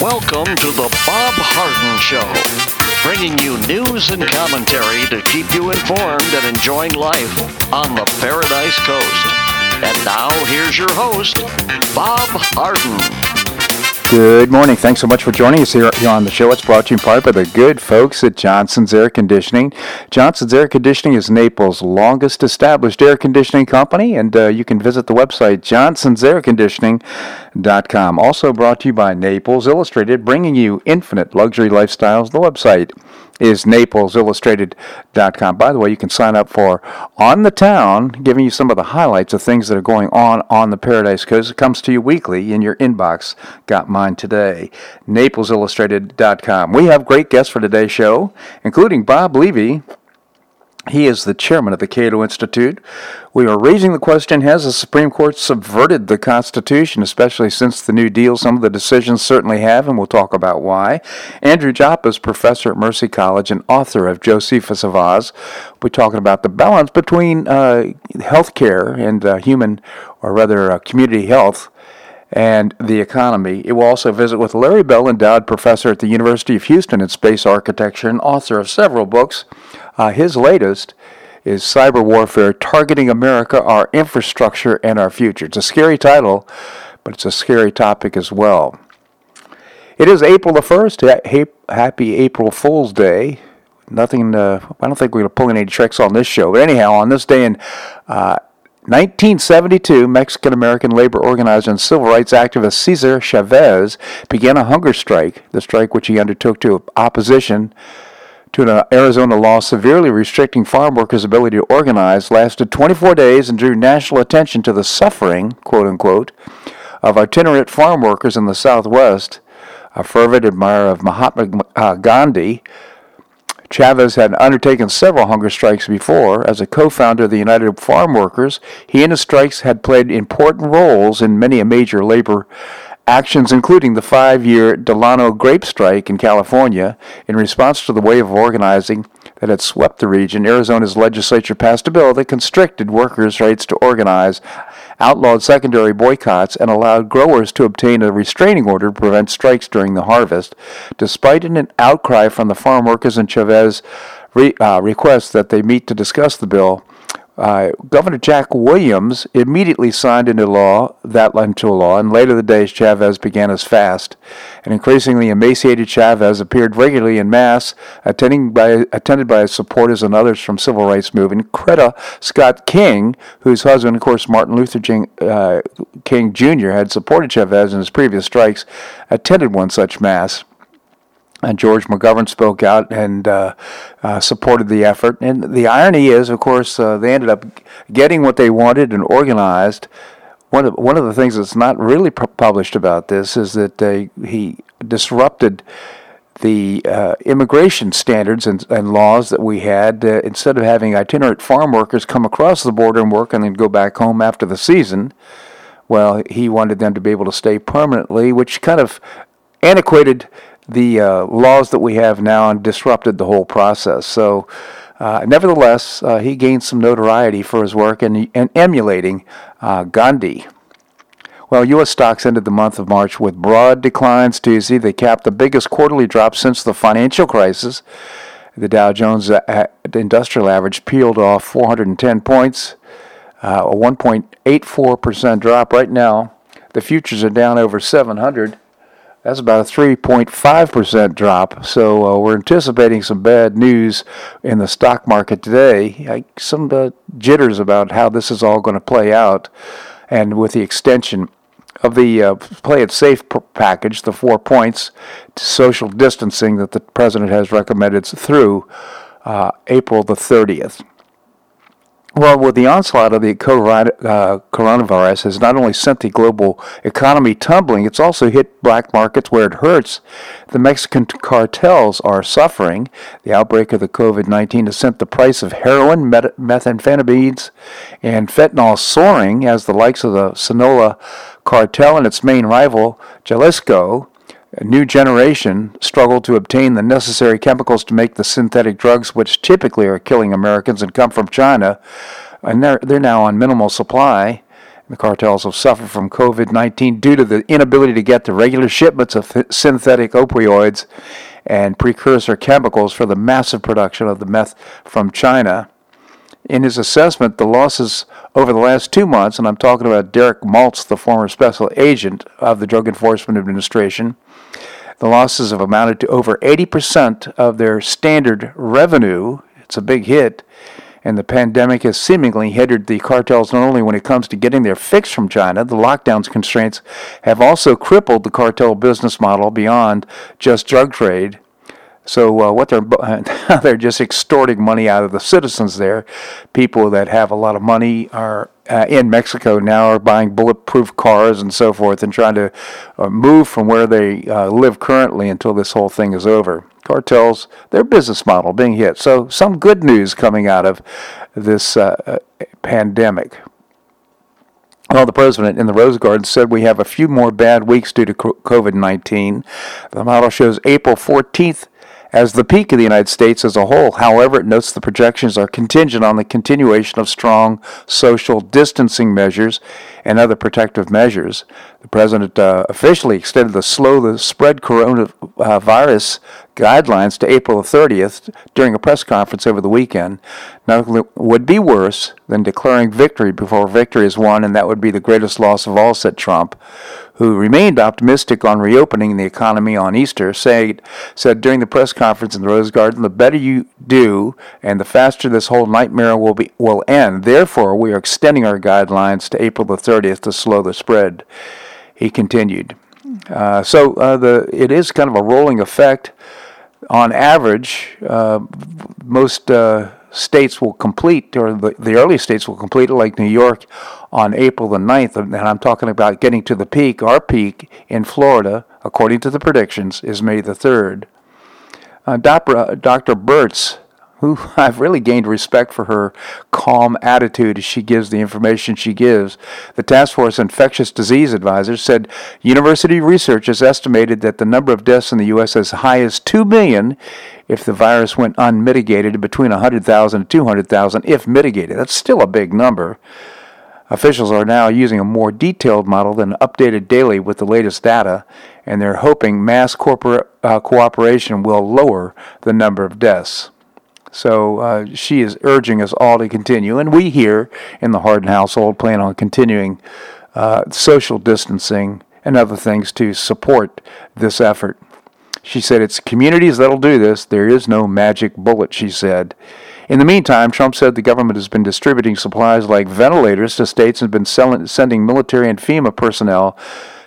Welcome to the Bob Harden Show, bringing you news and commentary to keep you informed and enjoying life on the Paradise Coast. And now, here's your host, Bob Harden. Good morning. Thanks so much for joining us here, here on the show. It's brought to you in part by the good folks at Johnson's Air Conditioning. Johnson's Air Conditioning is Naples' longest established air conditioning company, and uh, you can visit the website johnsonsairconditioning.com. .Com also brought to you by Naples Illustrated, bringing you infinite luxury lifestyles. The website is NaplesIllustrated.com. By the way, you can sign up for On the Town, giving you some of the highlights of things that are going on on the Paradise Coast. It comes to you weekly in your inbox. Got mine today. NaplesIllustrated.com. We have great guests for today's show, including Bob Levy, he is the chairman of the Cato Institute. We are raising the question Has the Supreme Court subverted the Constitution, especially since the New Deal? Some of the decisions certainly have, and we'll talk about why. Andrew Joppa is professor at Mercy College and author of Josephus of Oz. We're talking about the balance between uh, health care and uh, human, or rather, uh, community health and the economy. It will also visit with Larry Bell, endowed professor at the University of Houston in space architecture and author of several books. Uh, his latest is Cyber Warfare Targeting America, Our Infrastructure, and Our Future. It's a scary title, but it's a scary topic as well. It is April the 1st. Happy April Fool's Day. Nothing, uh, I don't think we're going to pull any tricks on this show. But anyhow, on this day in uh, 1972, Mexican American labor organizer and civil rights activist Cesar Chavez began a hunger strike, the strike which he undertook to opposition to an Arizona law severely restricting farm workers' ability to organize lasted 24 days and drew national attention to the suffering, quote unquote, of itinerant farm workers in the Southwest. A fervent admirer of Mahatma uh, Gandhi, Chavez had undertaken several hunger strikes before. As a co founder of the United Farm Workers, he and his strikes had played important roles in many a major labor actions, including the five year Delano grape strike in California. In response to the wave of organizing that had swept the region, Arizona's legislature passed a bill that constricted workers' rights to organize outlawed secondary boycotts, and allowed growers to obtain a restraining order to prevent strikes during the harvest. Despite an outcry from the farm workers and Chavez re, uh, request that they meet to discuss the bill, uh, Governor Jack Williams immediately signed into law that into law, and later the days Chavez began his fast. An increasingly emaciated Chavez appeared regularly in mass, attending by, attended by his supporters and others from civil rights movement. Coretta Scott King, whose husband, of course, Martin Luther King, uh, King Jr., had supported Chavez in his previous strikes, attended one such mass. And George McGovern spoke out and uh, uh, supported the effort. And the irony is, of course, uh, they ended up getting what they wanted and organized. One of one of the things that's not really pu- published about this is that he disrupted the uh, immigration standards and, and, laws that we had. Uh, instead of having itinerant farm workers come across the border and work and then go back home after the season, well, he wanted them to be able to stay permanently, which kind of antiquated the uh, laws that we have now and disrupted the whole process. So, uh, nevertheless, uh, he gained some notoriety for his work in, in emulating uh, Gandhi. Well, U.S. stocks ended the month of March with broad declines Tuesday. They capped the biggest quarterly drop since the financial crisis. The Dow Jones uh, Industrial Average peeled off 410 points, uh, a 1.84% drop. Right now, the futures are down over 700. That's about a 3.5% drop. So uh, we're anticipating some bad news in the stock market today. I, some uh, jitters about how this is all going to play out. And with the extension of the uh, play it safe package, the four points to social distancing that the president has recommended through uh, April the 30th. Well, with the onslaught of the uh, coronavirus has not only sent the global economy tumbling, it's also hit black markets where it hurts. The Mexican cartels are suffering. The outbreak of the COVID 19 has sent the price of heroin, met- methamphetamines, and fentanyl soaring as the likes of the Sinaloa cartel and its main rival, Jalisco, a new generation struggle to obtain the necessary chemicals to make the synthetic drugs which typically are killing Americans and come from China. And they're, they're now on minimal supply. The cartels have suffered from COVID 19 due to the inability to get the regular shipments of synthetic opioids and precursor chemicals for the massive production of the meth from China. In his assessment, the losses over the last two months, and I'm talking about Derek Maltz, the former special agent of the Drug Enforcement Administration, the losses have amounted to over 80% of their standard revenue. It's a big hit and the pandemic has seemingly hindered the cartels not only when it comes to getting their fix from China, the lockdowns constraints have also crippled the cartel business model beyond just drug trade. So uh, what they're they're just extorting money out of the citizens there. People that have a lot of money are uh, in Mexico now are buying bulletproof cars and so forth, and trying to uh, move from where they uh, live currently until this whole thing is over cartels, their business model being hit. So, some good news coming out of this uh, uh pandemic. Well, the president in the Rose Garden said we have a few more bad weeks due to COVID 19. The model shows April 14th as the peak of the United States as a whole. However, it notes the projections are contingent on the continuation of strong social distancing measures and other protective measures. The president uh, officially extended the slow the spread coronavirus guidelines to April 30th during a press conference over the weekend. Nothing would be worse than declaring victory before victory is won, and that would be the greatest loss of all, said Trump, who remained optimistic on reopening the economy on Easter, said, said during the press conference in the Rose Garden, the better you do and the faster this whole nightmare will, be, will end. Therefore, we are extending our guidelines to April the 30th to slow the spread. He continued. Uh, so uh, the it is kind of a rolling effect. On average, uh, most uh, states will complete, or the, the early states will complete like New York, on April the 9th. And I'm talking about getting to the peak. Our peak in Florida, according to the predictions, is May the 3rd. Uh, Dr. Dr. Birx who I've really gained respect for her calm attitude as she gives the information she gives. The Task Force Infectious Disease Advisor said university research has estimated that the number of deaths in the U.S. as high as 2 million if the virus went unmitigated, between 100,000 and 200,000 if mitigated. That's still a big number. Officials are now using a more detailed model than updated daily with the latest data, and they're hoping mass corporate uh, cooperation will lower the number of deaths. So uh, she is urging us all to continue, and we here in the Harden household plan on continuing uh, social distancing and other things to support this effort. She said, It's communities that'll do this. There is no magic bullet, she said. In the meantime, Trump said the government has been distributing supplies like ventilators to states and been selling, sending military and FEMA personnel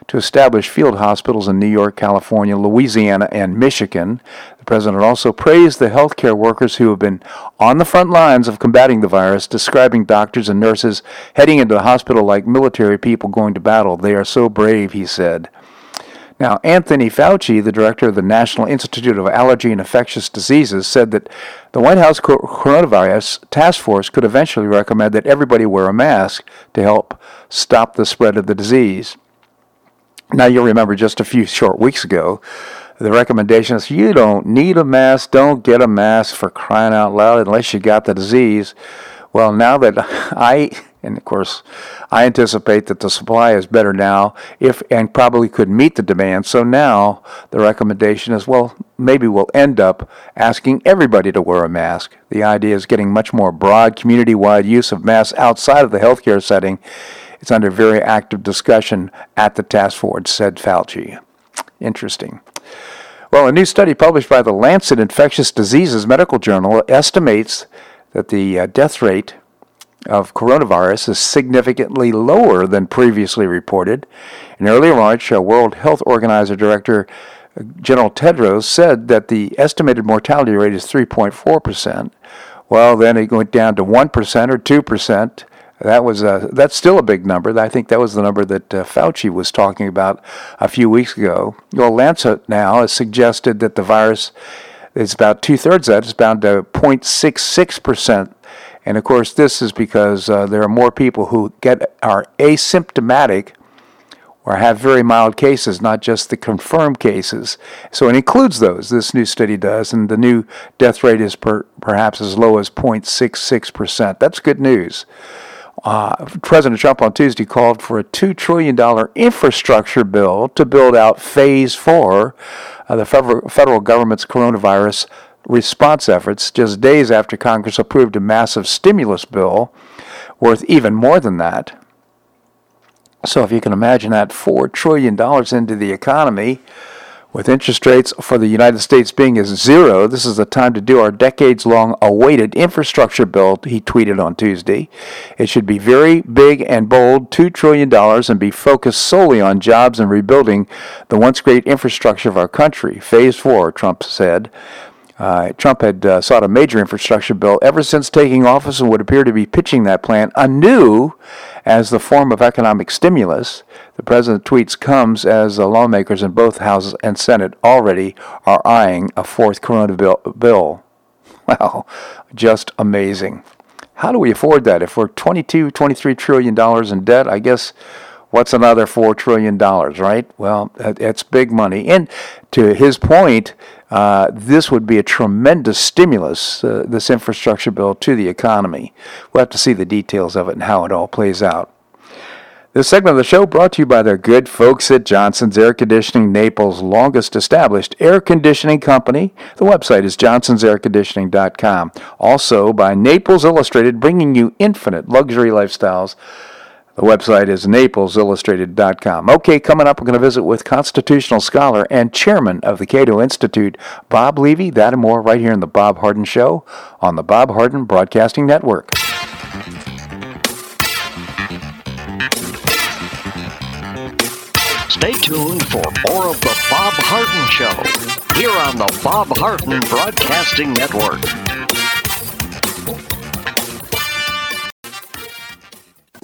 to establish field hospitals in New York, California, Louisiana, and Michigan. The president also praised the healthcare workers who have been on the front lines of combating the virus, describing doctors and nurses heading into the hospital like military people going to battle. They are so brave, he said. Now, Anthony Fauci, the director of the National Institute of Allergy and Infectious Diseases, said that the White House coronavirus task force could eventually recommend that everybody wear a mask to help stop the spread of the disease. Now, you'll remember just a few short weeks ago, the recommendation is you don't need a mask, don't get a mask for crying out loud unless you got the disease. Well, now that I, and of course, I anticipate that the supply is better now, if and probably could meet the demand. So now the recommendation is, well, maybe we'll end up asking everybody to wear a mask. The idea is getting much more broad, community-wide use of masks outside of the healthcare setting it's under very active discussion at the task force, said Fauci. Interesting. Well, a new study published by the Lancet Infectious Diseases Medical Journal estimates that the uh, death rate of coronavirus is significantly lower than previously reported. In early March, a World Health Organizer Director uh, General Tedros said that the estimated mortality rate is 3.4%. Well, then it went down to 1% or 2%. That was a, that's still a big number. I think that was the number that uh, Fauci was talking about a few weeks ago. Well, Lancet now has suggested that the virus is about two thirds that. It's down to 0.66 percent. And of course, this is because uh, there are more people who get are asymptomatic or have very mild cases, not just the confirmed cases. So it includes those, this new study does, and the new death rate is per, perhaps as low as 0.66%. That's good news. Uh, President Trump on Tuesday called for a $2 trillion infrastructure bill to build out phase four of the federal, federal government's coronavirus response efforts just days after Congress approved a massive stimulus bill worth even more than that. So, if you can imagine that $4 trillion into the economy, with interest rates for the United States being as zero, this is the time to do our decades long awaited infrastructure bill, he tweeted on Tuesday. It should be very big and bold, $2 trillion, and be focused solely on jobs and rebuilding the once great infrastructure of our country. Phase four, Trump said. Uh, Trump had uh, sought a major infrastructure bill ever since taking office and would appear to be pitching that plan anew as the form of economic stimulus. The president's tweets comes as the lawmakers in both houses and Senate already are eyeing a fourth corona bill. Wow, just amazing. How do we afford that? If we're 22, 23 trillion dollars in debt, I guess what's another $4 trillion, right? Well, it's big money. And to his point, uh, this would be a tremendous stimulus, uh, this infrastructure bill, to the economy. We'll have to see the details of it and how it all plays out. This segment of the show brought to you by the good folks at Johnson's Air Conditioning, Naples' longest established air conditioning company. The website is johnsonsairconditioning.com. Also by Naples Illustrated, bringing you infinite luxury lifestyles the website is naplesillustrated.com. Okay, coming up, we're going to visit with constitutional scholar and chairman of the Cato Institute, Bob Levy. That and more right here in The Bob Harden Show on the Bob Harden Broadcasting Network. Stay tuned for more of The Bob Harden Show here on the Bob Harden Broadcasting Network.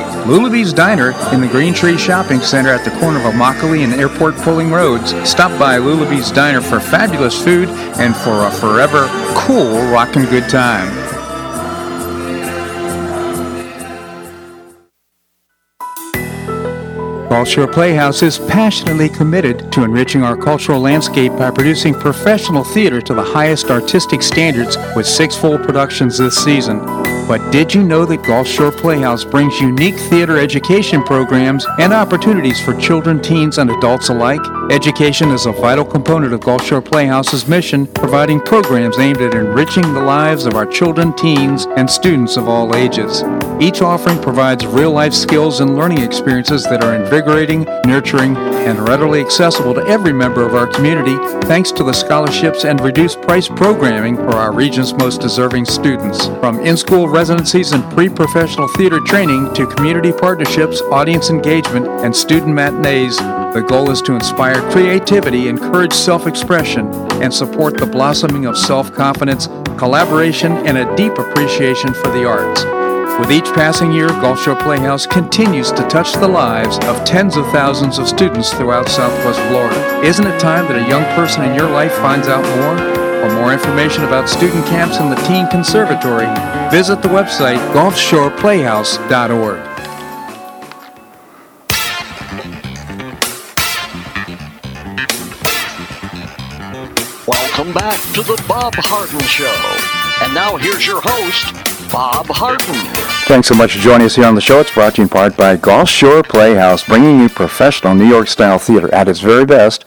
Lulabee's Diner in the Green Tree Shopping Center at the corner of Immokalee and Airport Pulling Roads. Stop by Lulabee's Diner for fabulous food and for a forever cool rockin' good time. Gulf Shore Playhouse is passionately committed to enriching our cultural landscape by producing professional theater to the highest artistic standards with six full productions this season. But did you know that Gulf Shore Playhouse brings unique theater education programs and opportunities for children, teens, and adults alike? Education is a vital component of Gulf Shore Playhouse's mission, providing programs aimed at enriching the lives of our children, teens, and students of all ages. Each offering provides real life skills and learning experiences that are invigorating, nurturing, and readily accessible to every member of our community thanks to the scholarships and reduced price programming for our region's most deserving students. From in school residencies and pre professional theater training to community partnerships, audience engagement, and student matinees, the goal is to inspire creativity, encourage self expression, and support the blossoming of self confidence, collaboration, and a deep appreciation for the arts. With each passing year, Gulf Shore Playhouse continues to touch the lives of tens of thousands of students throughout Southwest Florida. Isn't it time that a young person in your life finds out more? For more information about student camps and the Teen Conservatory, visit the website gulfshoreplayhouse.org. Welcome back to the Bob Harden Show. And now here's your host, Bob Harden. Thanks so much for joining us here on the show. It's brought to you in part by Gulf Shore Playhouse, bringing you professional New York style theater at its very best.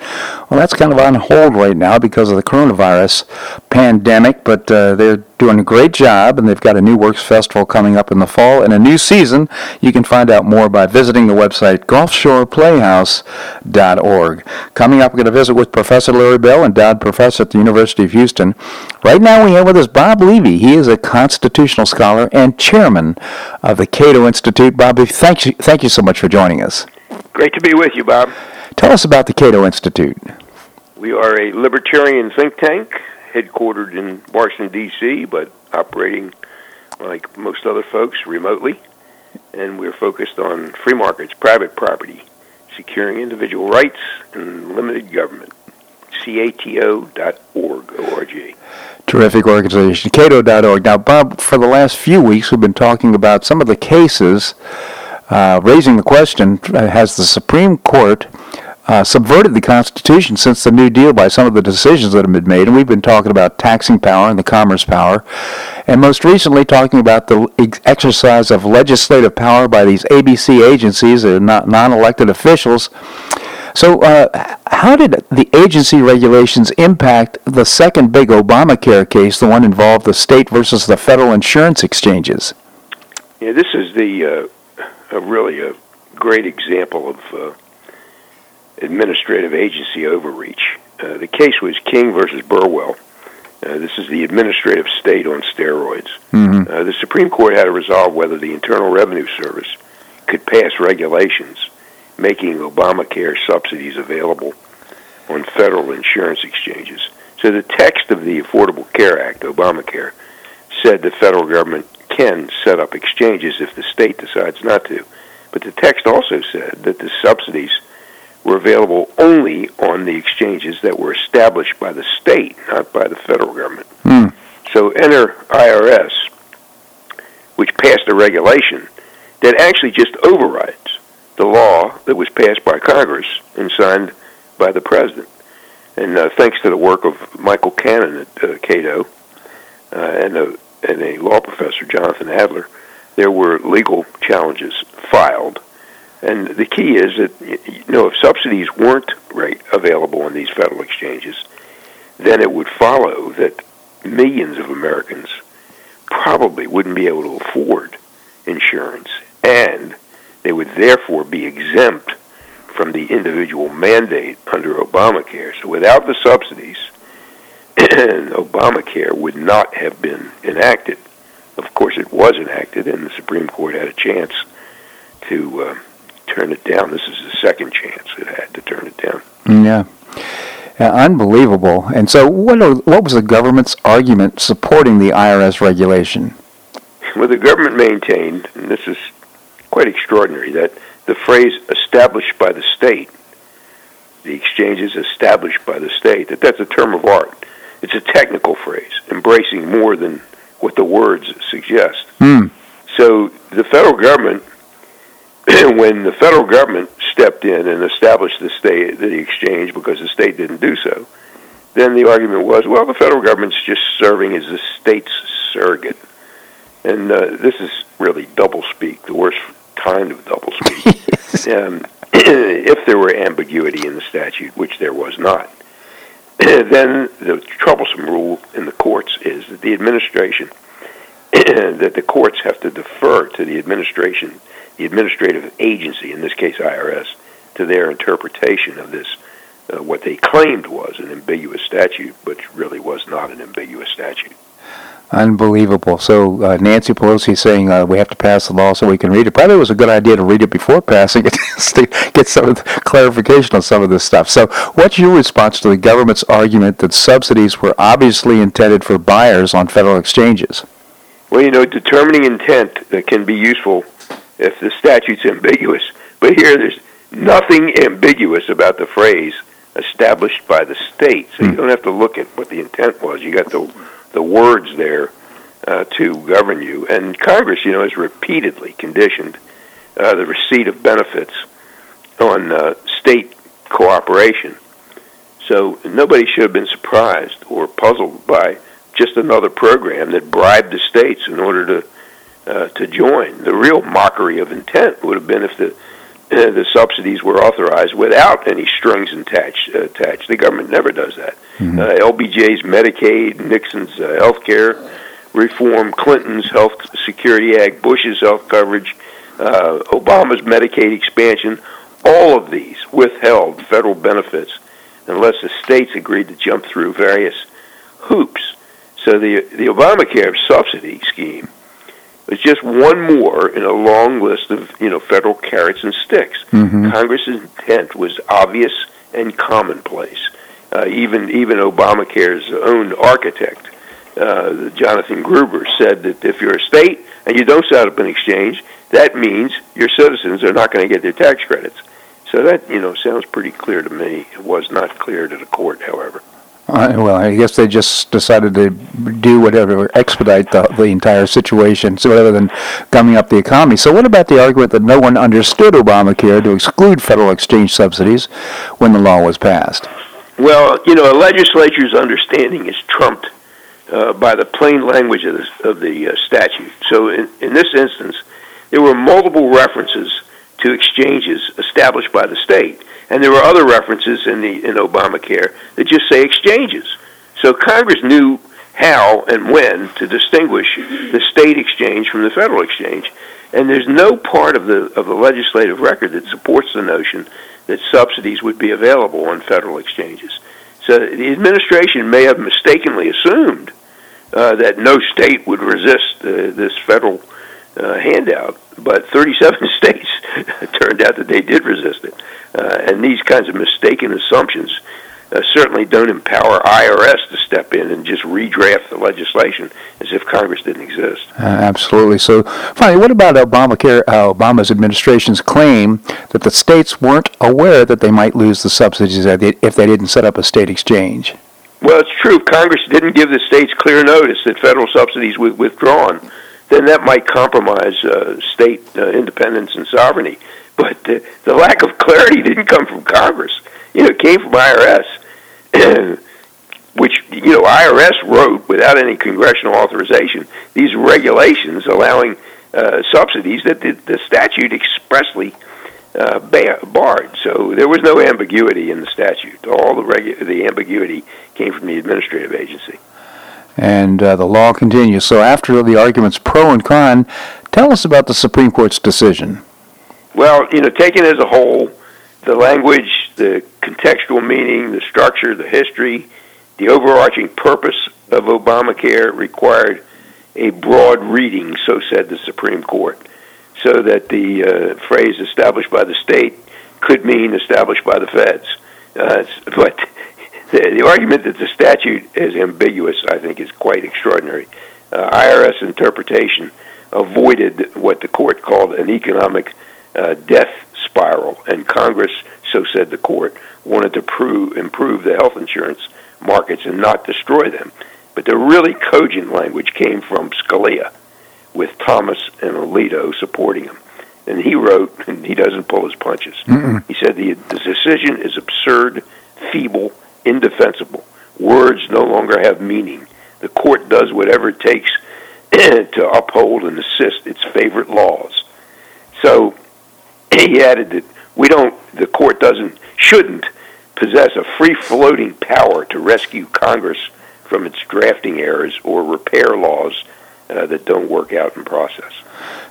Well, that's kind of on hold right now because of the coronavirus pandemic, but uh, they're doing a great job, and they've got a new Works Festival coming up in the fall and a new season. You can find out more by visiting the website gulfshoreplayhouse.org. Coming up, we're going to visit with Professor Larry Bell, endowed professor at the University of Houston. Right now, we have with us Bob Levy. He is a constitutional scholar and chairman of the Cato Institute. Bobby, thank you, thank you so much for joining us. Great to be with you, Bob. Tell us about the Cato Institute. We are a libertarian think tank headquartered in Washington, D.C., but operating like most other folks remotely. And we're focused on free markets, private property, securing individual rights, and limited government. cato.org, O-R-G. Terrific organization, cato.org. Now, Bob, for the last few weeks, we've been talking about some of the cases uh, raising the question uh, has the Supreme Court uh, subverted the Constitution since the New Deal by some of the decisions that have been made. And we've been talking about taxing power and the commerce power. And most recently, talking about the exercise of legislative power by these ABC agencies, or non elected officials. So, uh, how did the agency regulations impact the second big Obamacare case, the one involved the state versus the federal insurance exchanges? Yeah, this is the uh, a really a great example of uh, administrative agency overreach. Uh, the case was King versus Burwell. Uh, this is the administrative state on steroids. Mm-hmm. Uh, the Supreme Court had to resolve whether the Internal Revenue Service could pass regulations making Obamacare subsidies available on federal insurance exchanges. So the text of the Affordable Care Act, Obamacare, said the federal government can set up exchanges if the state decides not to. But the text also said that the subsidies were available only on the exchanges that were established by the state, not by the federal government. Hmm. So enter IRS, which passed a regulation that actually just overrides the law that was passed by Congress and signed by the president. And uh, thanks to the work of Michael Cannon at uh, Cato uh, and, a, and a law professor, Jonathan Adler, there were legal challenges filed and the key is that you know if subsidies weren't right available on these federal exchanges, then it would follow that millions of Americans probably wouldn't be able to afford insurance, and they would therefore be exempt from the individual mandate under Obamacare. So without the subsidies, Obamacare would not have been enacted. Of course, it was enacted, and the Supreme Court had a chance to uh, turn it down. This is the second chance it had to turn it down. Yeah. unbelievable. And so, what are, what was the government's argument supporting the IRS regulation? Well, the government maintained, and this is quite extraordinary, that the phrase "established by the state," the exchanges established by the state, that that's a term of art. It's a technical phrase, embracing more than what the words suggest. Mm. So the federal government when the federal government stepped in and established the state the exchange because the state didn't do so, then the argument was, well, the federal government's just serving as the state's surrogate, and uh, this is really doublespeak, the worst kind of doublespeak. um, if there were ambiguity in the statute, which there was not, then the troublesome rule in the courts is that the administration, that the courts have to defer to the administration the administrative agency, in this case IRS, to their interpretation of this, uh, what they claimed was an ambiguous statute, but really was not an ambiguous statute. Unbelievable. So uh, Nancy Pelosi is saying uh, we have to pass the law so we can read it. Probably was a good idea to read it before passing it to get some of the clarification on some of this stuff. So, what's your response to the government's argument that subsidies were obviously intended for buyers on federal exchanges? Well, you know, determining intent can be useful if the statute's ambiguous. But here, there's nothing ambiguous about the phrase established by the state. So you hmm. don't have to look at what the intent was. You got the the words there uh, to govern you. And Congress, you know, has repeatedly conditioned uh, the receipt of benefits on uh, state cooperation. So nobody should have been surprised or puzzled by just another program that bribed the states in order to uh, to join. The real mockery of intent would have been if the the subsidies were authorized without any strings attached. Uh, attached. The government never does that. Mm-hmm. Uh, LBJ's Medicaid, Nixon's uh, health care reform, Clinton's Health Security Act, Bush's health coverage, uh, Obama's Medicaid expansion, all of these withheld federal benefits unless the states agreed to jump through various hoops. So the the Obamacare subsidy scheme It's just one more in a long list of you know federal carrots and sticks. Mm-hmm. Congress's intent was obvious and commonplace. Uh, even even Obamacare's own architect, uh, Jonathan Gruber, said that if you're a state and you don't set up an exchange, that means your citizens are not going to get their tax credits. So that you know sounds pretty clear to me. It was not clear to the court, however. Uh, well, I guess they just decided to do whatever, expedite the, the entire situation, so rather than gumming up the economy. So, what about the argument that no one understood Obamacare to exclude federal exchange subsidies when the law was passed? Well, you know, a legislature's understanding is trumped uh, by the plain language of the, of the uh, statute. So, in, in this instance, there were multiple references to exchanges established by the state and there were other references in the in Obamacare that just say exchanges. So Congress knew how and when to distinguish the state exchange from the federal exchange. And there's no part of the of the legislative record that supports the notion that subsidies would be available on federal exchanges. So the administration may have mistakenly assumed uh, that no state would resist uh, this federal uh, handout, but 37 states turned out that they did resist it. Uh, and these kinds of mistaken assumptions uh, certainly don't empower IRS to step in and just redraft the legislation as if Congress didn't exist. Uh, absolutely. So, finally, what about Obamacare, uh, Obama's administration's claim that the states weren't aware that they might lose the subsidies if they didn't set up a state exchange? Well, it's true. Congress didn't give the states clear notice that federal subsidies would withdrawn, then that might compromise uh, state uh, independence and sovereignty. But the lack of clarity didn't come from Congress. You know, it came from IRS, which you know IRS wrote without any congressional authorization these regulations allowing uh, subsidies that the, the statute expressly uh, barred. So there was no ambiguity in the statute. All the regu- the ambiguity came from the administrative agency. And uh, the law continues. So after the arguments pro and con, tell us about the Supreme Court's decision. Well, you know, taken as a whole, the language, the contextual meaning, the structure, the history, the overarching purpose of Obamacare required a broad reading, so said the Supreme Court, so that the uh, phrase established by the state could mean established by the feds. Uh, but the, the argument that the statute is ambiguous, I think, is quite extraordinary. Uh, IRS interpretation avoided what the court called an economic uh, death spiral, and Congress, so said the court, wanted to prove, improve the health insurance markets and not destroy them. But the really cogent language came from Scalia, with Thomas and Alito supporting him. And he wrote, and he doesn't pull his punches. Mm-mm. He said the, the decision is absurd, feeble, indefensible. Words no longer have meaning. The court does whatever it takes to uphold and assist its favorite laws. So he added that we don't, the court doesn't, shouldn't possess a free floating power to rescue Congress from its drafting errors or repair laws uh, that don't work out in process.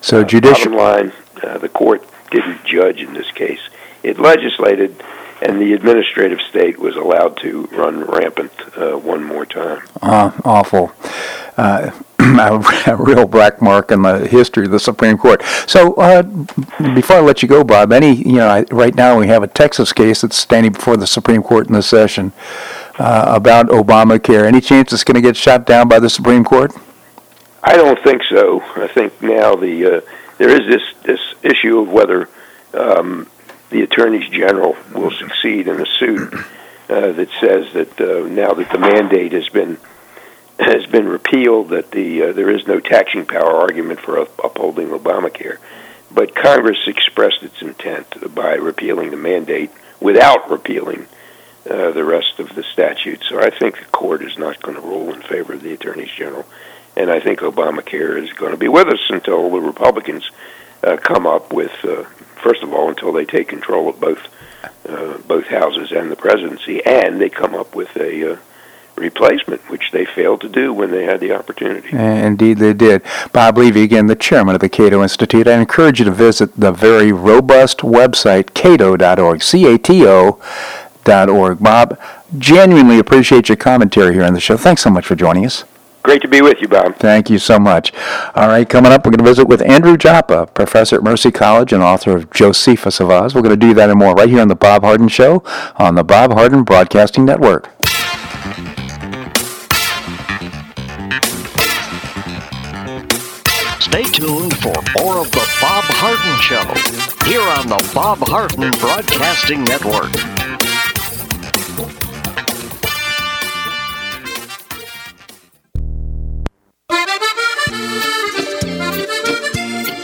So, uh, judicial. Bottom line, uh, the court didn't judge in this case. It legislated, and the administrative state was allowed to run rampant uh, one more time. Uh, awful. Uh, a, real black mark in the history of the Supreme Court. So, uh, before I let you go, Bob, any you know, I, right now we have a Texas case that's standing before the Supreme Court in this session uh, about Obamacare. Any chance it's going to get shot down by the Supreme Court? I don't think so. I think now the uh, there is this this issue of whether um, the attorneys general will succeed in a suit uh, that says that uh, now that the mandate has been has been repealed, that the uh, there is no taxing power argument for upholding Obamacare. But Congress expressed its intent by repealing the mandate without repealing uh, the rest of the statute. So I think the court is not going to rule in favor of the attorneys general, and I think Obamacare is going to be with us until the Republicans uh, come up with, uh, first of all, until they take control of both uh, both houses and the presidency, and they come up with a uh, replacement, which they failed to do when they had the opportunity. Indeed, they did. Bob Levy, again, the chairman of the Cato Institute. I encourage you to visit the very robust website, cato.org, C-A-T-O dot org. Bob, genuinely appreciate your commentary here on the show. Thanks so much for joining us. Great to be with you, Bob. Thank you so much. All right, coming up, we're going to visit with Andrew Joppa, professor at Mercy College and author of Josephus of Oz. We're going to do that and more right here on The Bob Harden Show on the Bob Harden Broadcasting Network. Stay tuned for more of The Bob Harden Show here on the Bob Harden Broadcasting Network.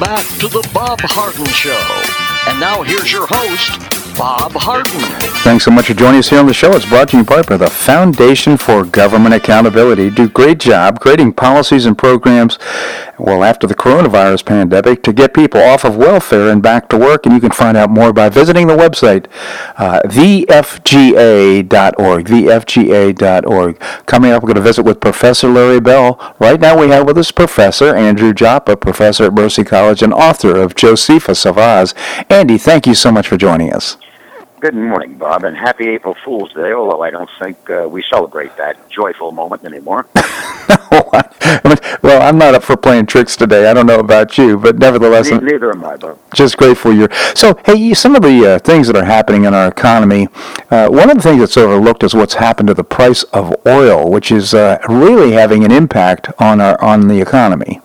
Back to the Bob Harden Show. And now here's your host, Bob Harden. Thanks so much for joining us here on the show. It's brought to you by the Foundation for Government Accountability. Do great job creating policies and programs, well, after the coronavirus pandemic to get people off of welfare and back to work. And you can find out more by visiting the website, uh, thefga.org, thefga.org. Coming up, we're going to visit with Professor Larry Bell. Right now we have with us Professor Andrew Joppa, professor at Mercy College and author of Josephus of Oz. Andy, thank you so much for joining us. Good morning, Bob, and happy April Fool's Day, although I don't think uh, we celebrate that joyful moment anymore. well, I'm not up for playing tricks today. I don't know about you, but nevertheless, Ne- neither am I, Bob. just grateful you're. So, hey, some of the uh, things that are happening in our economy, uh, one of the things that's overlooked is what's happened to the price of oil, which is uh, really having an impact on our on the economy.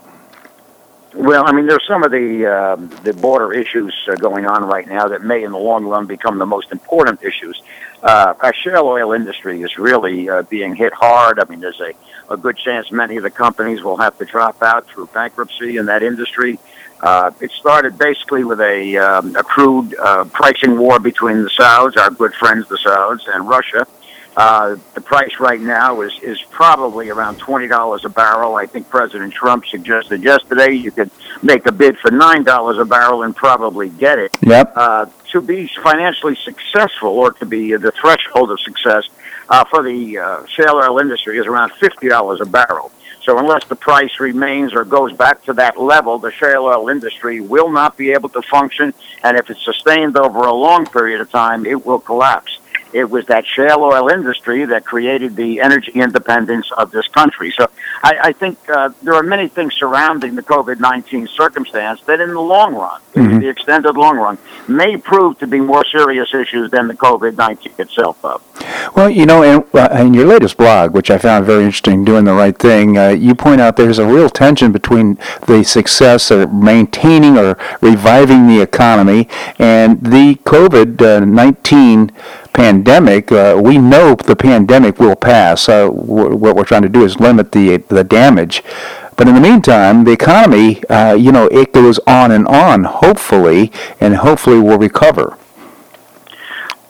Well, I mean, there's some of the uh, the border issues uh, going on right now that may, in the long run, become the most important issues. Uh, our shale oil industry is really uh, being hit hard. I mean, there's a, a good chance many of the companies will have to drop out through bankruptcy in that industry. Uh, it started basically with a, um, a crude uh, pricing war between the Sauds, our good friends the Sauds, and Russia. Uh, the price right now is, is probably around $20 a barrel. I think President Trump suggested yesterday you could make a bid for $9 a barrel and probably get it. Yep. Uh, to be financially successful or to be the threshold of success uh, for the uh, shale oil industry is around $50 a barrel. So unless the price remains or goes back to that level, the shale oil industry will not be able to function. And if it's sustained over a long period of time, it will collapse. It was that shale oil industry that created the energy independence of this country. So I, I think uh, there are many things surrounding the COVID 19 circumstance that, in the long run, in the extended long run, may prove to be more serious issues than the COVID 19 itself. Bob. Well, you know, in, uh, in your latest blog, which I found very interesting, Doing the Right Thing, uh, you point out there's a real tension between the success of maintaining or reviving the economy and the COVID 19 pandemic. Uh, we know the pandemic will pass. Uh, w- what we're trying to do is limit the, the damage. But in the meantime, the economy, uh, you know, it goes on and on, hopefully, and hopefully we'll recover.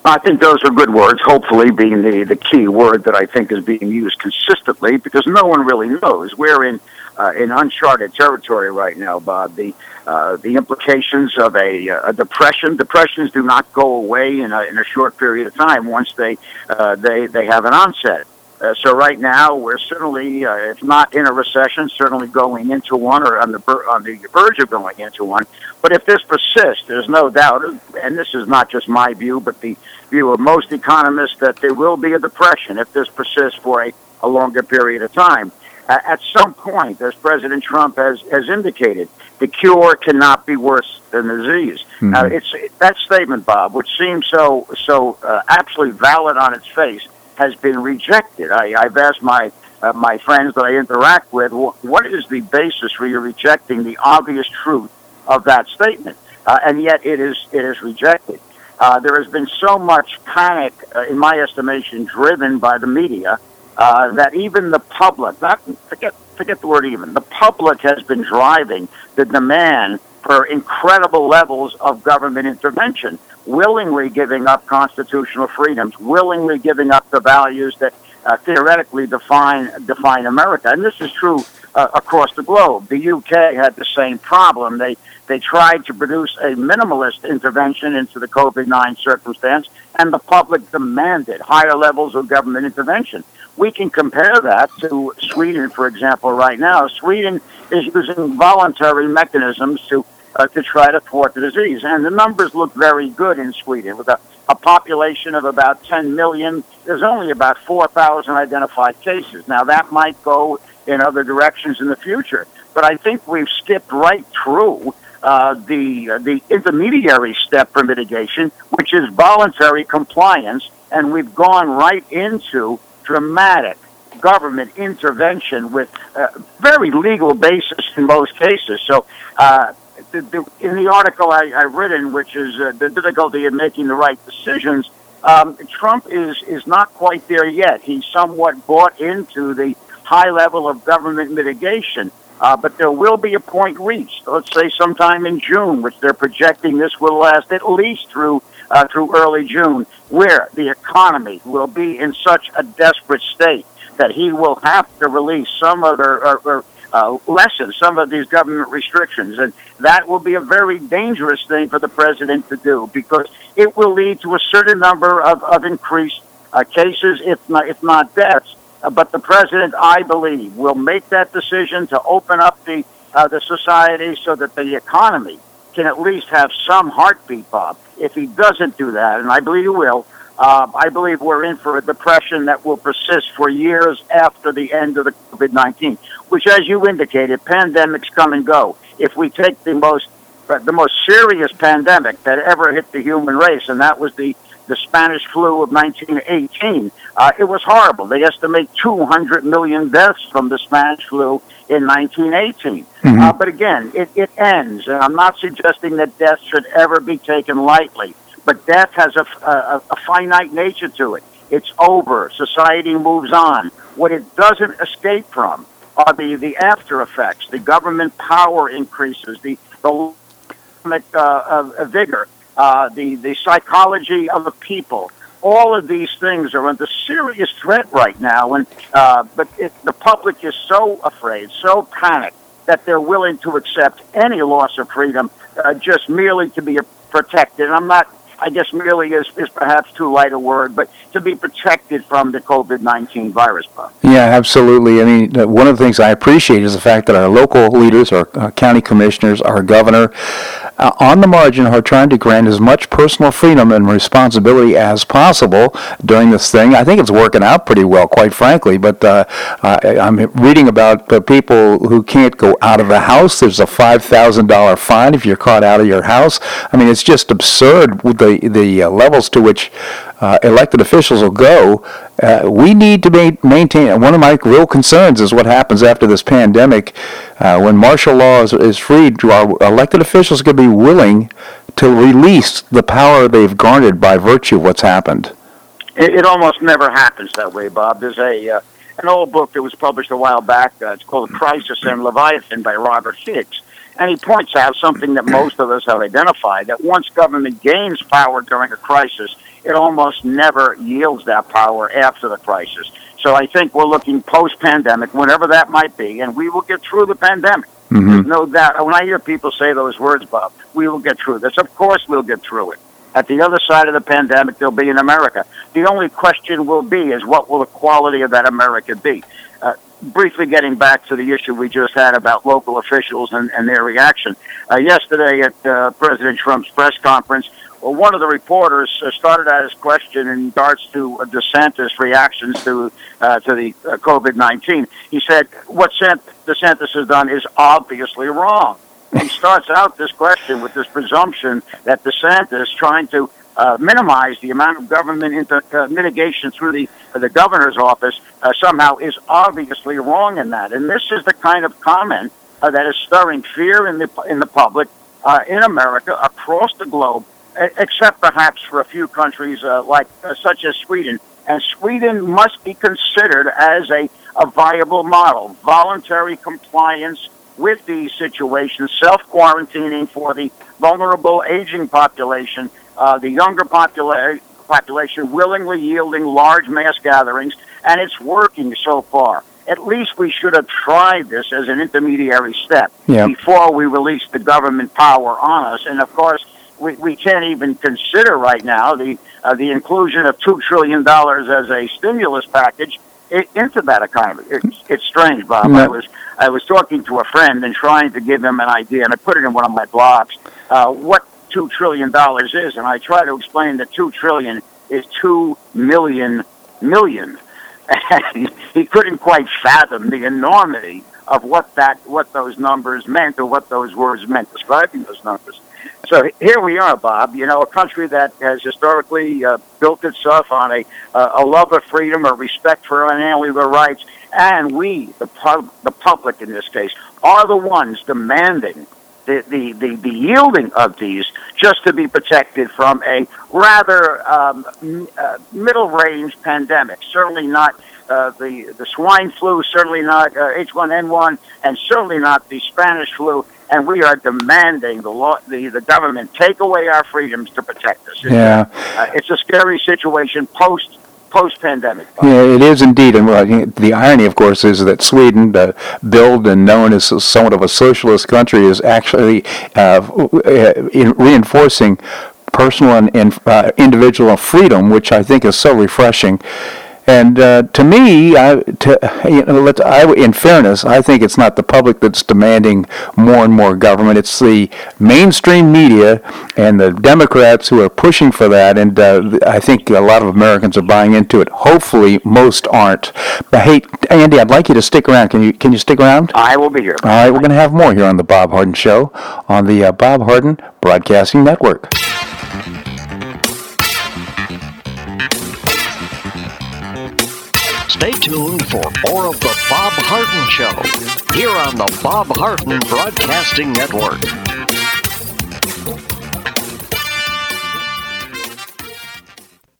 I think those are good words, hopefully being the, the key word that I think is being used consistently because no one really knows. We're in, uh, in uncharted territory right now, Bob. The, uh, the implications of a, a depression, depressions do not go away in a, in a short period of time once they, uh, they, they have an onset. Uh, so right now we're certainly, uh, if not in a recession, certainly going into one or on the ber- on the verge of going into one. But if this persists, there's no doubt, and this is not just my view, but the view of most economists, that there will be a depression if this persists for a, a longer period of time. At some point, as President Trump has, has indicated, the cure cannot be worse than the disease. Mm-hmm. Uh, it's that statement, Bob, which seems so so uh, absolutely valid on its face has been rejected. I, I've asked my uh, my friends that I interact with, what is the basis for you rejecting the obvious truth of that statement? Uh, and yet it is it is rejected. Uh, there has been so much panic, uh, in my estimation, driven by the media uh, that even the public, not forget forget the word even, the public has been driving the demand for incredible levels of government intervention willingly giving up constitutional freedoms, willingly giving up the values that uh, theoretically define define America. And this is true uh, across the globe. The UK had the same problem. They they tried to produce a minimalist intervention into the COVID nine circumstance, and the public demanded higher levels of government intervention. We can compare that to Sweden, for example, right now. Sweden is using voluntary mechanisms to uh, to try to thwart the disease. And the numbers look very good in Sweden. With a, a population of about 10 million, there's only about 4,000 identified cases. Now, that might go in other directions in the future, but I think we've skipped right through uh, the uh, the intermediary step for mitigation, which is voluntary compliance, and we've gone right into dramatic government intervention with uh, very legal basis in most cases. So uh, the, the, in the article I, I've written, which is uh, the difficulty in making the right decisions, um, Trump is is not quite there yet. He's somewhat bought into the high level of government mitigation, uh, but there will be a point reached. Let's say sometime in June, which they're projecting this will last at least through uh, through early June, where the economy will be in such a desperate state that he will have to release some other or, or uh, lessen some of these government restrictions. And that will be a very dangerous thing for the president to do because it will lead to a certain number of, of increased uh, cases, if not, if not deaths. Uh, but the president, I believe, will make that decision to open up the, uh, the society so that the economy can at least have some heartbeat, Bob. If he doesn't do that, and I believe he will, uh, I believe we're in for a depression that will persist for years after the end of the COVID 19, which, as you indicated, pandemics come and go. If we take the most the most serious pandemic that ever hit the human race, and that was the the Spanish flu of 1918. Uh, it was horrible. They estimate 200 million deaths from the Spanish flu in 1918. Mm-hmm. Uh, but again, it, it ends, and I'm not suggesting that death should ever be taken lightly. But death has a, a, a finite nature to it. It's over. Society moves on. What it doesn't escape from are the, the after effects, the government power increases, the, the uh, uh, vigor, uh, the, the psychology of the people. All of these things are under serious threat right now, and uh, but it, the public is so afraid, so panicked that they're willing to accept any loss of freedom uh, just merely to be protected. And I'm not I guess merely is, is perhaps too light a word, but to be protected from the COVID 19 virus. Yeah, absolutely. I mean, one of the things I appreciate is the fact that our local leaders, our uh, county commissioners, our governor, uh, on the margin are trying to grant as much personal freedom and responsibility as possible during this thing. I think it's working out pretty well, quite frankly, but uh, I, I'm reading about the people who can't go out of the house. There's a $5,000 fine if you're caught out of your house. I mean, it's just absurd with the the uh, levels to which uh, elected officials will go, uh, we need to ma- maintain. One of my real concerns is what happens after this pandemic, uh, when martial law is, is freed. Do our elected officials going to be willing to release the power they've garnered by virtue of what's happened? It, it almost never happens that way, Bob. There's a uh, an old book that was published a while back. Uh, it's called Crisis and Leviathan by Robert Higgs. And he points out something that most of us have identified that once government gains power during a crisis, it almost never yields that power after the crisis. So I think we're looking post pandemic, whenever that might be, and we will get through the pandemic. Mm-hmm. No doubt. When I hear people say those words, Bob, we will get through this. Of course, we'll get through it. At the other side of the pandemic, there'll be in America. The only question will be is what will the quality of that America be? Briefly getting back to the issue we just had about local officials and, and their reaction. Uh, yesterday at uh, President Trump's press conference, well, one of the reporters uh, started out his question in regards to uh, DeSantis' reactions to uh, to the uh, COVID nineteen. He said, "What DeSantis has done is obviously wrong." he starts out this question with this presumption that DeSantis trying to uh, minimize the amount of government uh, mitigation through the uh, the governor's office uh, somehow is obviously wrong in that. And this is the kind of comment uh, that is stirring fear in the in the public uh, in America across the globe, except perhaps for a few countries like such as Sweden. And Sweden must be considered as a, a viable model, voluntary compliance with these situations, self quarantining for the vulnerable aging population, uh, the younger popula- population willingly yielding large mass gatherings, and it's working so far. At least we should have tried this as an intermediary step yeah. before we release the government power on us. And of course, we, we can't even consider right now the uh, the inclusion of two trillion dollars as a stimulus package into that economy. It's, it's strange, Bob. I was I was talking to a friend and trying to give him an idea, and I put it in one of my blogs. Uh, what two trillion dollars is, and I try to explain that two trillion is two million million. And he couldn't quite fathom the enormity of what that what those numbers meant or what those words meant describing those numbers. So here we are, Bob. You know, a country that has historically uh, built itself on a uh, a love of freedom, a respect for unalienable rights, and we, the pub, the public in this case, are the ones demanding the, the, the, the yielding of these just to be protected from a rather um, uh, middle range pandemic. Certainly not uh, the the swine flu, certainly not uh, H1N1, and certainly not the Spanish flu and we are demanding the law, the, the government take away our freedoms to protect us. Yeah, uh, it's a scary situation post post pandemic. Yeah, it is indeed, and well, the irony, of course, is that Sweden, uh, billed and known as somewhat of a socialist country, is actually uh, reinforcing personal and, and uh, individual freedom, which I think is so refreshing. And uh, to me, I, to, you know, let's, I, in fairness, I think it's not the public that's demanding more and more government. It's the mainstream media and the Democrats who are pushing for that. And uh, I think a lot of Americans are buying into it. Hopefully, most aren't. But hey, Andy, I'd like you to stick around. Can you can you stick around? I will be here. All right, we're going to have more here on the Bob Harden Show on the uh, Bob Harden Broadcasting Network. Stay tuned for more of the Bob Harden Show here on the Bob Harden Broadcasting Network.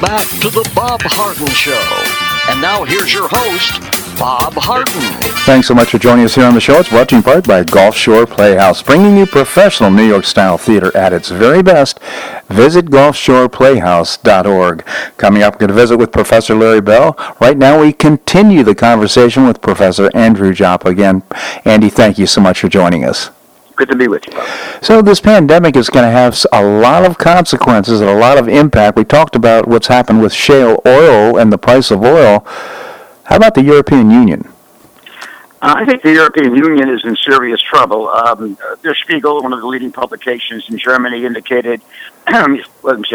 Back to the Bob Harden Show. And now here's your host, Bob Harden. Thanks so much for joining us here on the show. It's brought to you in part by Gulf Shore Playhouse, bringing you professional New York style theater at its very best. Visit GulfShorePlayhouse.org. Coming up, we're going to visit with Professor Larry Bell. Right now, we continue the conversation with Professor Andrew Joppa again. Andy, thank you so much for joining us. Good to be with you. So this pandemic is going to have a lot of consequences and a lot of impact. We talked about what's happened with shale oil and the price of oil. How about the European Union? Uh, I think the European Union is in serious trouble. Um, Der Spiegel, one of the leading publications in Germany, indicated, let me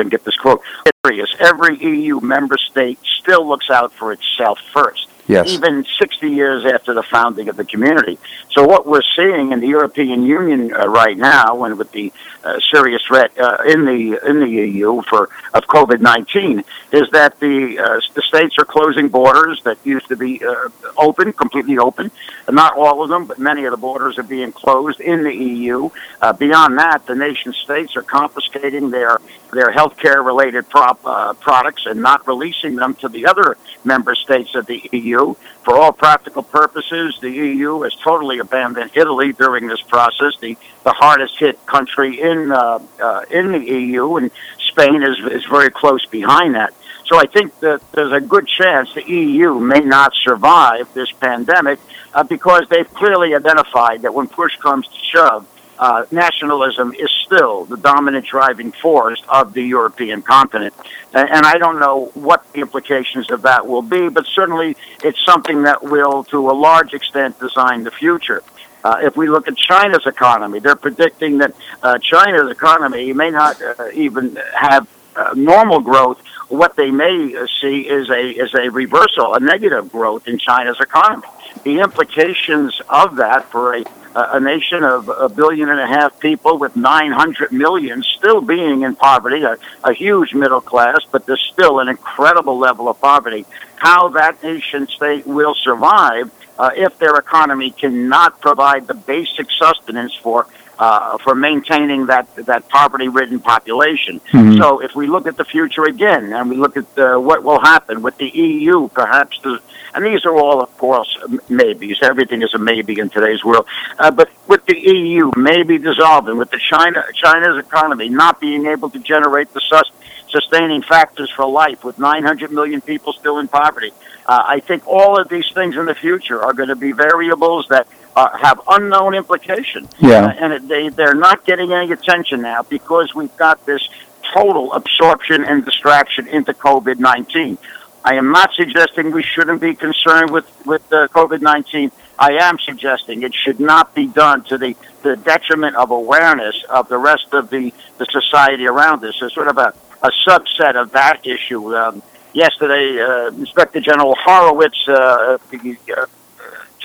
get this quote, every EU member state still looks out for itself first yes. even 60 years after the founding of the community. So what we're seeing in the European Union uh, right now, and with the uh, serious threat uh, in the in the EU for of COVID-19, is that the uh, the states are closing borders that used to be uh, open, completely open. Not all of them, but many of the borders are being closed in the EU. Uh, beyond that, the nation states are confiscating their their healthcare related prop, products and not releasing them to the other member states of the EU. For all practical purposes, the EU has totally abandoned Italy during this process, the, the hardest hit country in, uh, uh, in the EU, and Spain is, is very close behind that. So I think that there's a good chance the EU may not survive this pandemic uh, because they've clearly identified that when push comes to shove, uh, nationalism is still the dominant driving force of the European continent. And, I don't know what the implications of that will be, but certainly it's something that will, to a large extent, design the future. Uh, if we look at China's economy, they're predicting that uh, China's economy may not uh, even have uh, normal growth. What they may uh, see is a is a reversal, a negative growth in China's economy. The implications of that for a a nation of a billion and a half people with 900 million still being in poverty, a, a huge middle class, but there's still an incredible level of poverty. How that nation state will survive uh, if their economy cannot provide the basic sustenance for uh, for maintaining that that poverty-ridden population. Mm-hmm. So, if we look at the future again, and we look at uh, what will happen with the EU, perhaps the and these are all, of course, maybes. Everything is a maybe in today's world. Uh, but with the EU maybe dissolving, with the China China's economy not being able to generate the sus- sustaining factors for life, with 900 million people still in poverty, uh, I think all of these things in the future are going to be variables that uh, have unknown implications. Yeah. Uh, and it, they, they're not getting any attention now because we've got this total absorption and distraction into COVID 19. I am not suggesting we shouldn't be concerned with with uh, COVID nineteen. I am suggesting it should not be done to the, the detriment of awareness of the rest of the, the society around us. It's sort of a, a subset of that issue. Um, yesterday, uh, Inspector General Horowitz, uh, the uh,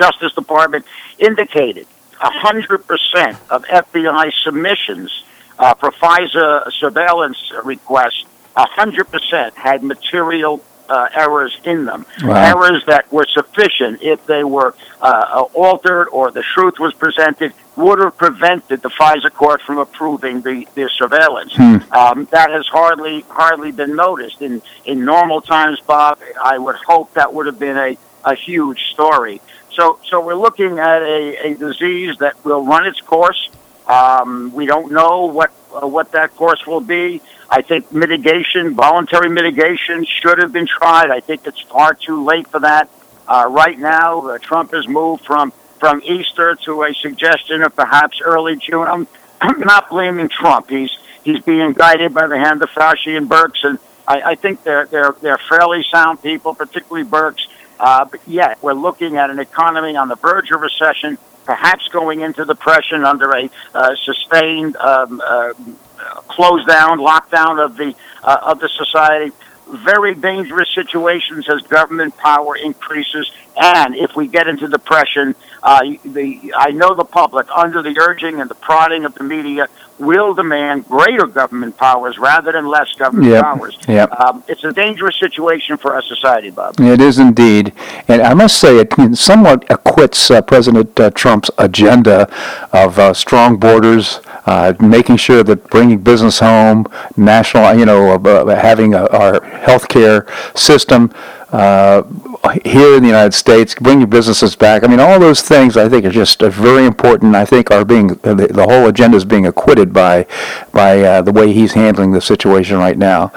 Justice Department, indicated 100% of FBI submissions uh, for FISA surveillance requests, 100% had material uh, errors in them. Wow. Errors that were sufficient if they were uh, altered or the truth was presented would have prevented the FISA court from approving the, the surveillance. Hmm. Um, that has hardly hardly been noticed in in normal times, Bob. I would hope that would have been a, a huge story. So so we're looking at a, a disease that will run its course. Um, we don't know what uh, what that course will be. I think mitigation, voluntary mitigation, should have been tried. I think it's far too late for that. Uh, right now, uh, Trump has moved from from Easter to a suggestion of perhaps early June. I'm, I'm not blaming Trump. He's he's being guided by the hand of Fauci and Birx, and I, I think they're they're they're fairly sound people, particularly Birx. Uh, but yet, we're looking at an economy on the verge of recession, perhaps going into depression under a uh, sustained um, uh, close down, lockdown of the uh, of the society. Very dangerous situations as government power increases, and if we get into depression, uh, the I know the public, under the urging and the prodding of the media, will demand greater government powers rather than less government Yep. powers. Yep. Um, it's a dangerous situation for our society, Bob. It is indeed, and I must say it somewhat acquits uh, President uh, Trump's agenda of uh, strong borders, uh, making sure that bringing business home, national, you know, uh, having a, our healthcare system uh, here in the United States, bringing businesses back. I mean, all those things I think are just very important. I think are being uh, the, the whole agenda is being acquitted by by uh, the way he's handling the situation right now.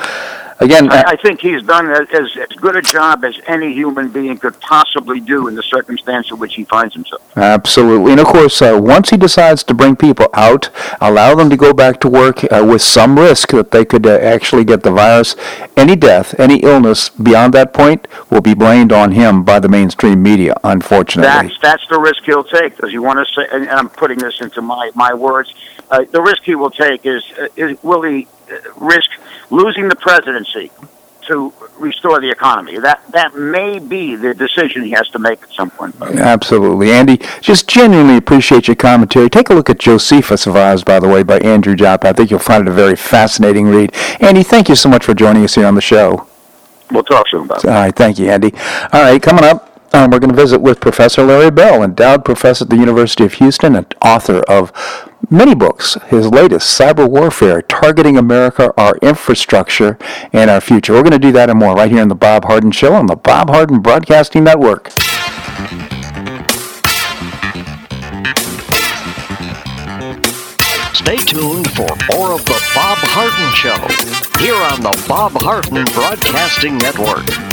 Again, I, I think he's done as, as good a job as any human being could possibly do in the circumstance in which he finds himself. Absolutely. And of course, uh, once he decides to bring people out, allow them to go back to work uh, with some risk that they could uh, actually get the virus, any death, any illness beyond that point will be blamed on him by the mainstream media, unfortunately. That's that's the risk he'll take. Does he want to say? And, I'm putting this into my my words. Uh, the risk he will take is, uh, is will he uh, risk losing the presidency to restore the economy? That that may be the decision he has to make at some point. Absolutely. Andy, just genuinely appreciate your commentary. Take a look at Josephus of Oz, by the way, by Andrew Joppa. I think you'll find it a very fascinating read. Andy, thank you so much for joining us here on the show. We'll talk soon about it. All right, thank you, Andy. All right, coming up, um, we're going to visit with Professor Larry Bell, endowed professor at the University of Houston and author of many books. His latest, Cyber Warfare, Targeting America, Our Infrastructure, and Our Future. We're going to do that and more right here on The Bob Harden Show on the Bob Harden Broadcasting Network. Stay tuned for more of The Bob Harden Show here on the Bob Harden Broadcasting Network.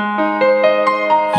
You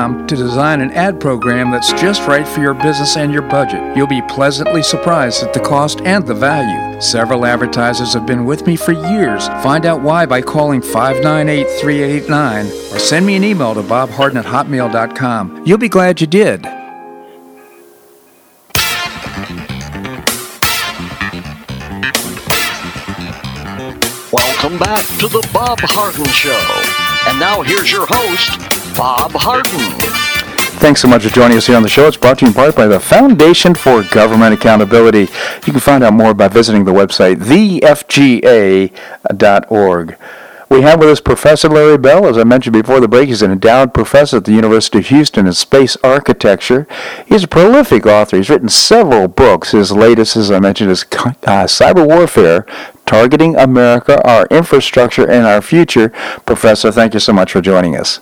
to design an ad program that's just right for your business and your budget. You'll be pleasantly surprised at the cost and the value. Several advertisers have been with me for years. Find out why by calling 598 3889 or send me an email to bobharden at hotmail.com. You'll be glad you did. Welcome back to the Bob Harden Show. And now here's your host, Bob Harden. Thanks so much for joining us here on the show. It's brought to you in part by the Foundation for Government Accountability. You can find out more by visiting the website, thefga.org. We have with us Professor Larry Bell. As I mentioned before the break, he's an endowed professor at the University of Houston in space architecture. He's a prolific author. He's written several books. His latest, as I mentioned, is uh, Cyber Warfare Targeting America, Our Infrastructure, and Our Future. Professor, thank you so much for joining us.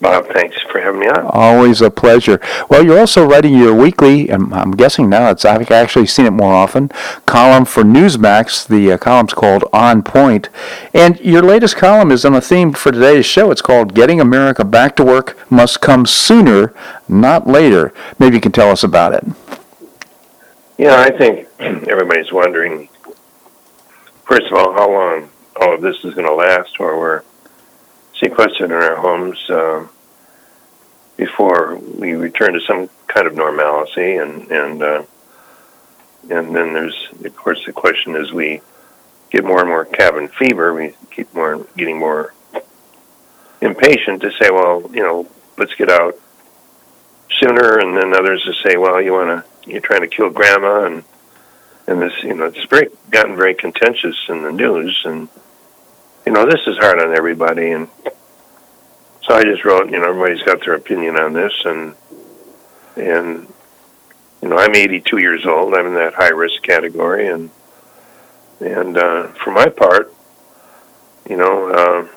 Bob, thanks for having me on. Always a pleasure. Well, you're also writing your weekly, and I'm guessing now it's I've actually seen it more often, column for Newsmax. The uh, column's called On Point. And your latest column is on a theme for today's show. It's called "Getting America Back to Work Must Come Sooner, Not Later." Maybe you can tell us about it. Yeah, I think everybody's wondering. First of all, how long all of this is going to last, or we're sequestered in our homes uh, before we return to some kind of normalcy, and and uh, and then there's of course the question as we get more and more cabin fever, we keep more getting more impatient to say, well, you know, let's get out sooner, and then others to say, well, you want to, you're trying to kill grandma, and and this, you know, it's very gotten very contentious in the news, and you know, this is hard on everybody, and so I just wrote, you know, everybody's got their opinion on this, and and you know, I'm 82 years old. I'm in that high risk category, and and uh, for my part, you know, uh,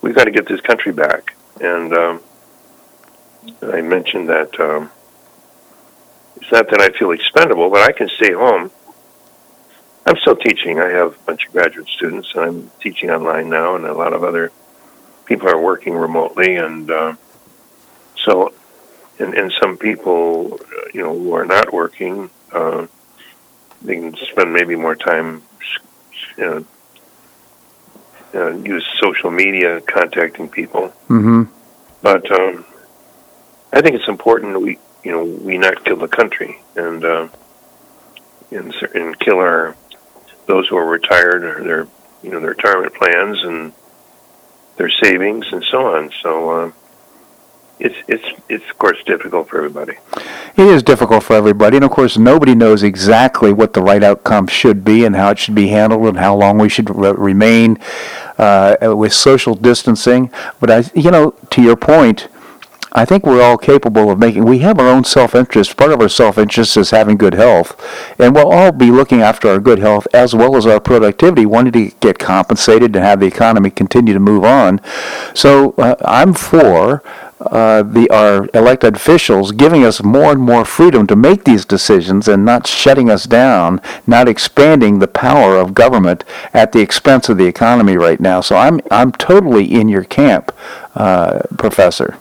we've got to get this country back. And um, I mentioned that um, it's not that I feel expendable, but I can stay home I'm still teaching. I have a bunch of graduate students, and I'm teaching online now, and a lot of other people are working remotely, and uh, so, and, and some people, you know, who are not working, uh, they can spend maybe more time, you know, uh, use social media contacting people. Mm-hmm. But um, I think it's important that we, you know, we not kill the country and uh, and, and kill our those who are retired or their you know their retirement plans and their savings and so on. So uh, it's it's it's of course difficult for everybody. It is difficult for everybody, and of course nobody knows exactly what the right outcome should be and how it should be handled and how long we should re- remain uh, with social distancing. But I, you know, to your point I think we're all capable of making. We have our own self-interest. Part of our self-interest is having good health, and we'll all be looking after our good health as well as our productivity, wanting to get compensated and have the economy continue to move on. So uh, I'm for. Uh, the our elected officials giving us more and more freedom to make these decisions and not shutting us down, not expanding the power of government at the expense of the economy right now. So I'm I'm totally in your camp, uh, Professor.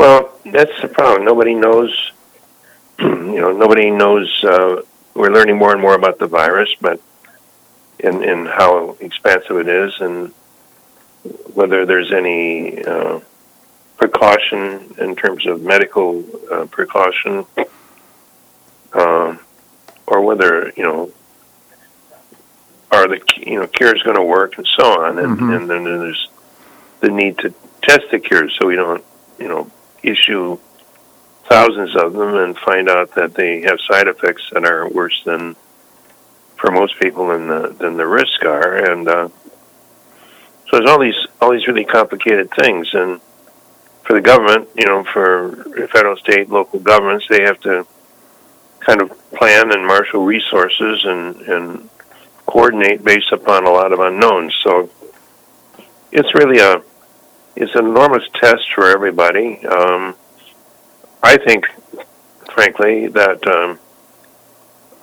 Well, that's the problem. Nobody knows. you know, nobody knows. Uh, we're learning more and more about the virus, but in in how expansive it is, and whether there's any uh, precaution in terms of medical uh, precaution, um, or whether you know are the you know cures going to work and so on, and, mm-hmm. and then there's the need to test the cures so we don't you know issue thousands of them and find out that they have side effects that are worse than for most people than the than the risks are. And uh, so there's all these all these really complicated things. And for the government you know for federal state local governments they have to kind of plan and marshal resources and and coordinate based upon a lot of unknowns. So it's really a it's an enormous test for everybody. Um, I think, frankly, that um,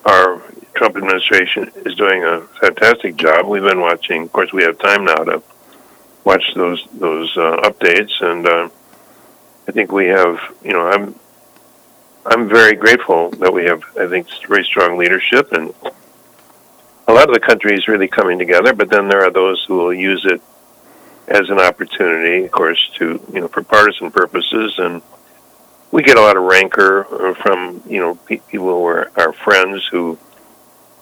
our Trump administration is doing a fantastic job. We've been watching. Of course, we have time now to watch those those uh, updates, and uh, I think we have. You know, I'm I'm very grateful that we have. I think very strong leadership, and a lot of the country is really coming together. But then there are those who will use it as an opportunity, of course, to you know for partisan purposes, and we get a lot of rancor uh, from you know pe- people who are our friends who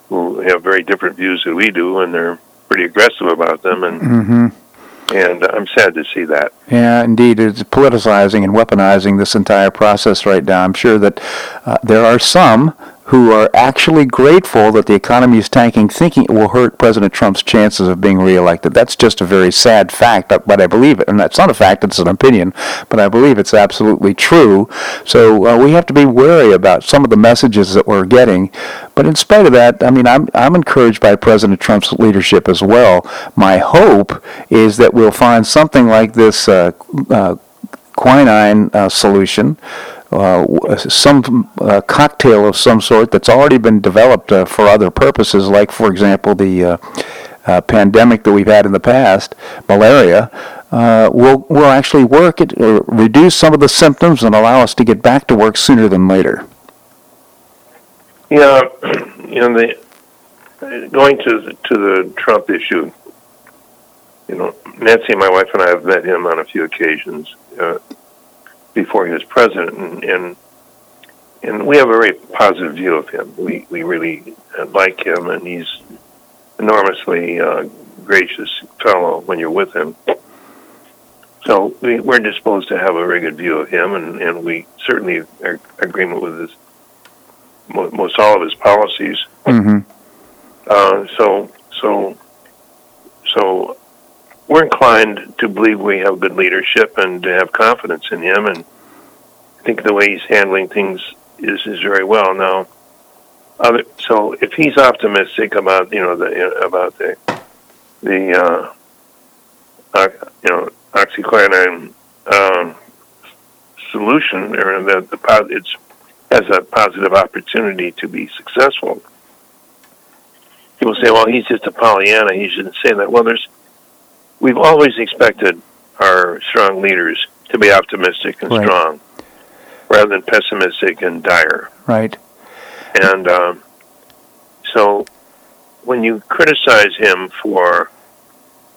who have very different views than we do, and they're pretty aggressive about them, and mm-hmm. and I'm sad to see that. Yeah, indeed, it's politicizing and weaponizing this entire process right now. I'm sure that uh, there are some who are actually grateful that the economy is tanking, thinking it will hurt President Trump's chances of being reelected. That's just a very sad fact, but I believe it. And that's not a fact, it's an opinion, but I believe it's absolutely true. So uh, we have to be wary about some of the messages that we're getting. But in spite of that, I mean, I'm, I'm encouraged by President Trump's leadership as well. My hope is that we'll find something like this uh, uh, quinine uh, solution uh, some uh, cocktail of some sort that's already been developed uh, for other purposes, like, for example, the uh, uh, pandemic that we've had in the past, malaria, uh, will will actually work it, reduce some of the symptoms, and allow us to get back to work sooner than later. Yeah, you know, the going to the, to the Trump issue. You know, Nancy, my wife, and I have met him on a few occasions before he was president, and, and and we have a very positive view of him. We we really like him, and he's enormously uh, gracious fellow when you're with him. So we, we're disposed to have a very good view of him, and, and we certainly are agreement with his most all of his policies. Mm-hmm. Uh, so so so we're inclined to believe we have good leadership and to have confidence in him. And I think the way he's handling things is is very well now. So if he's optimistic about you know the about the the uh, uh, you know oxyquinone um, solution or that the it's has a positive opportunity to be successful. People say, "Well, he's just a Pollyanna. He shouldn't say that." Well, there's we've always expected our strong leaders to be optimistic and right. strong rather than pessimistic and dire. Right. And um, so when you criticize him for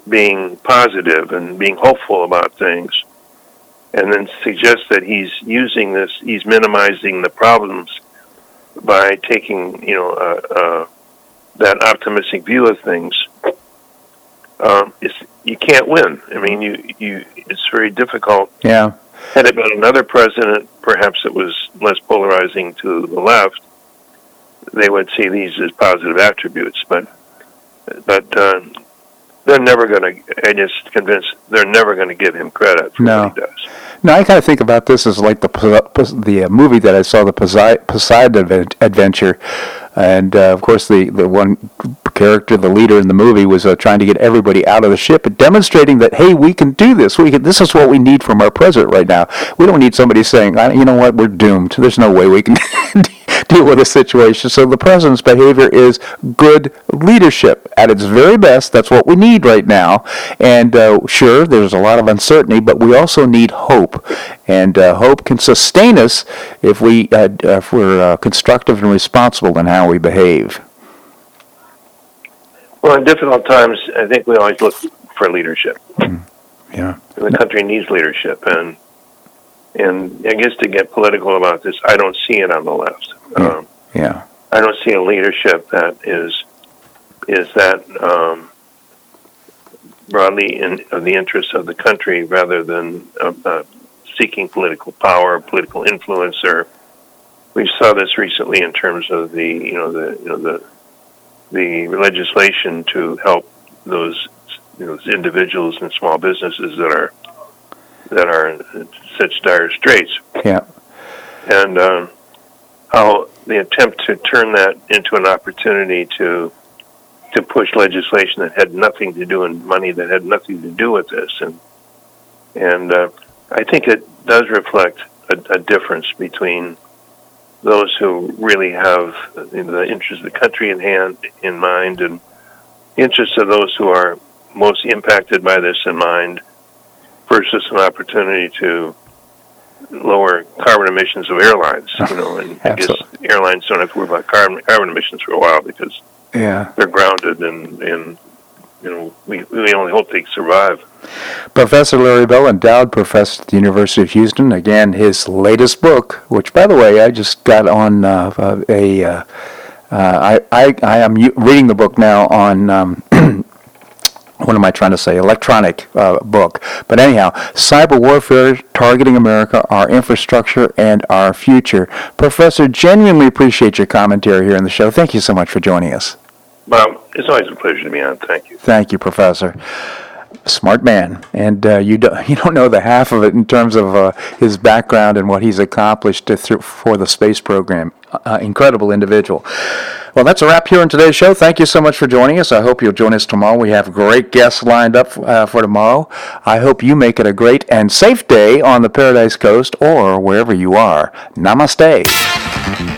being positive and being hopeful about things, and then suggest that he's using this, he's minimizing the problems by taking, you know, uh, uh, that optimistic view of things. Um, it's you can't win. I mean, you you it's very difficult. Yeah. Had it been another president, perhaps it was less polarizing to the left. They would see these as positive attributes, but but uh, they're never going to. I just convinced they're never going to give him credit for no. what he does. No, I kind of think about this as like the the uh, movie that I saw, the Poseidon Adventure, and uh, of course the the one character, the leader in the movie, was uh, trying to get everybody out of the ship, demonstrating that hey, we can do this. We can. This is what we need from our president right now. We don't need somebody saying, you know what, we're doomed. There's no way we can deal with a situation. So the president's behavior is good leadership at its very best. That's what we need right now. And uh, sure, there's a lot of uncertainty, but we also need hope. And uh, hope can sustain us if we uh, if we're uh, constructive and responsible in how we behave. Well, in difficult times, I think we always look for leadership. Mm. Yeah, the country needs leadership, and and I guess to get political about this, I don't see it on the left. Yeah. Um, yeah. I don't see a leadership that is is that um, broadly in of the interests of the country rather than uh, uh, seeking political power, political influence. Or we saw this recently in terms of the you know the you know the the legislation to help those you know, individuals and small businesses that are that are in such dire straits. Yeah. And um, how the attempt to turn that into an opportunity to to push legislation that had nothing to do and money that had nothing to do with this, and and uh, I think it does reflect a, a difference between those who really have you know, the interests of the country in hand in mind and interests of those who are most impacted by this in mind versus an opportunity to lower carbon emissions of airlines. You know, and I guess airlines don't have to worry about carbon carbon emissions for a while because yeah they're grounded and and you know we we only hope they survive. Professor Larry Bell, endowed professor at the University of Houston. Again, his latest book, which by the way I just got on uh, a. Uh, uh, I, I I am reading the book now on um, what am I trying to say? Electronic uh, book. But anyhow, cyber warfare targeting America, our infrastructure, and our future. Professor, genuinely appreciate your commentary here in the show. Thank you so much for joining us. Bob, it's always a pleasure to be on. Thank you. Thank you, Professor smart man, and uh, you don't you don't know the half of it in terms of uh, his background and what he's accomplished th- for the space program. Uh, incredible individual. Well, that's a wrap here on today's show. Thank you so much for joining us. I hope you'll join us tomorrow. We have great guests lined up uh, for tomorrow. I hope you make it a great and safe day on the Paradise Coast or wherever you are. Namaste.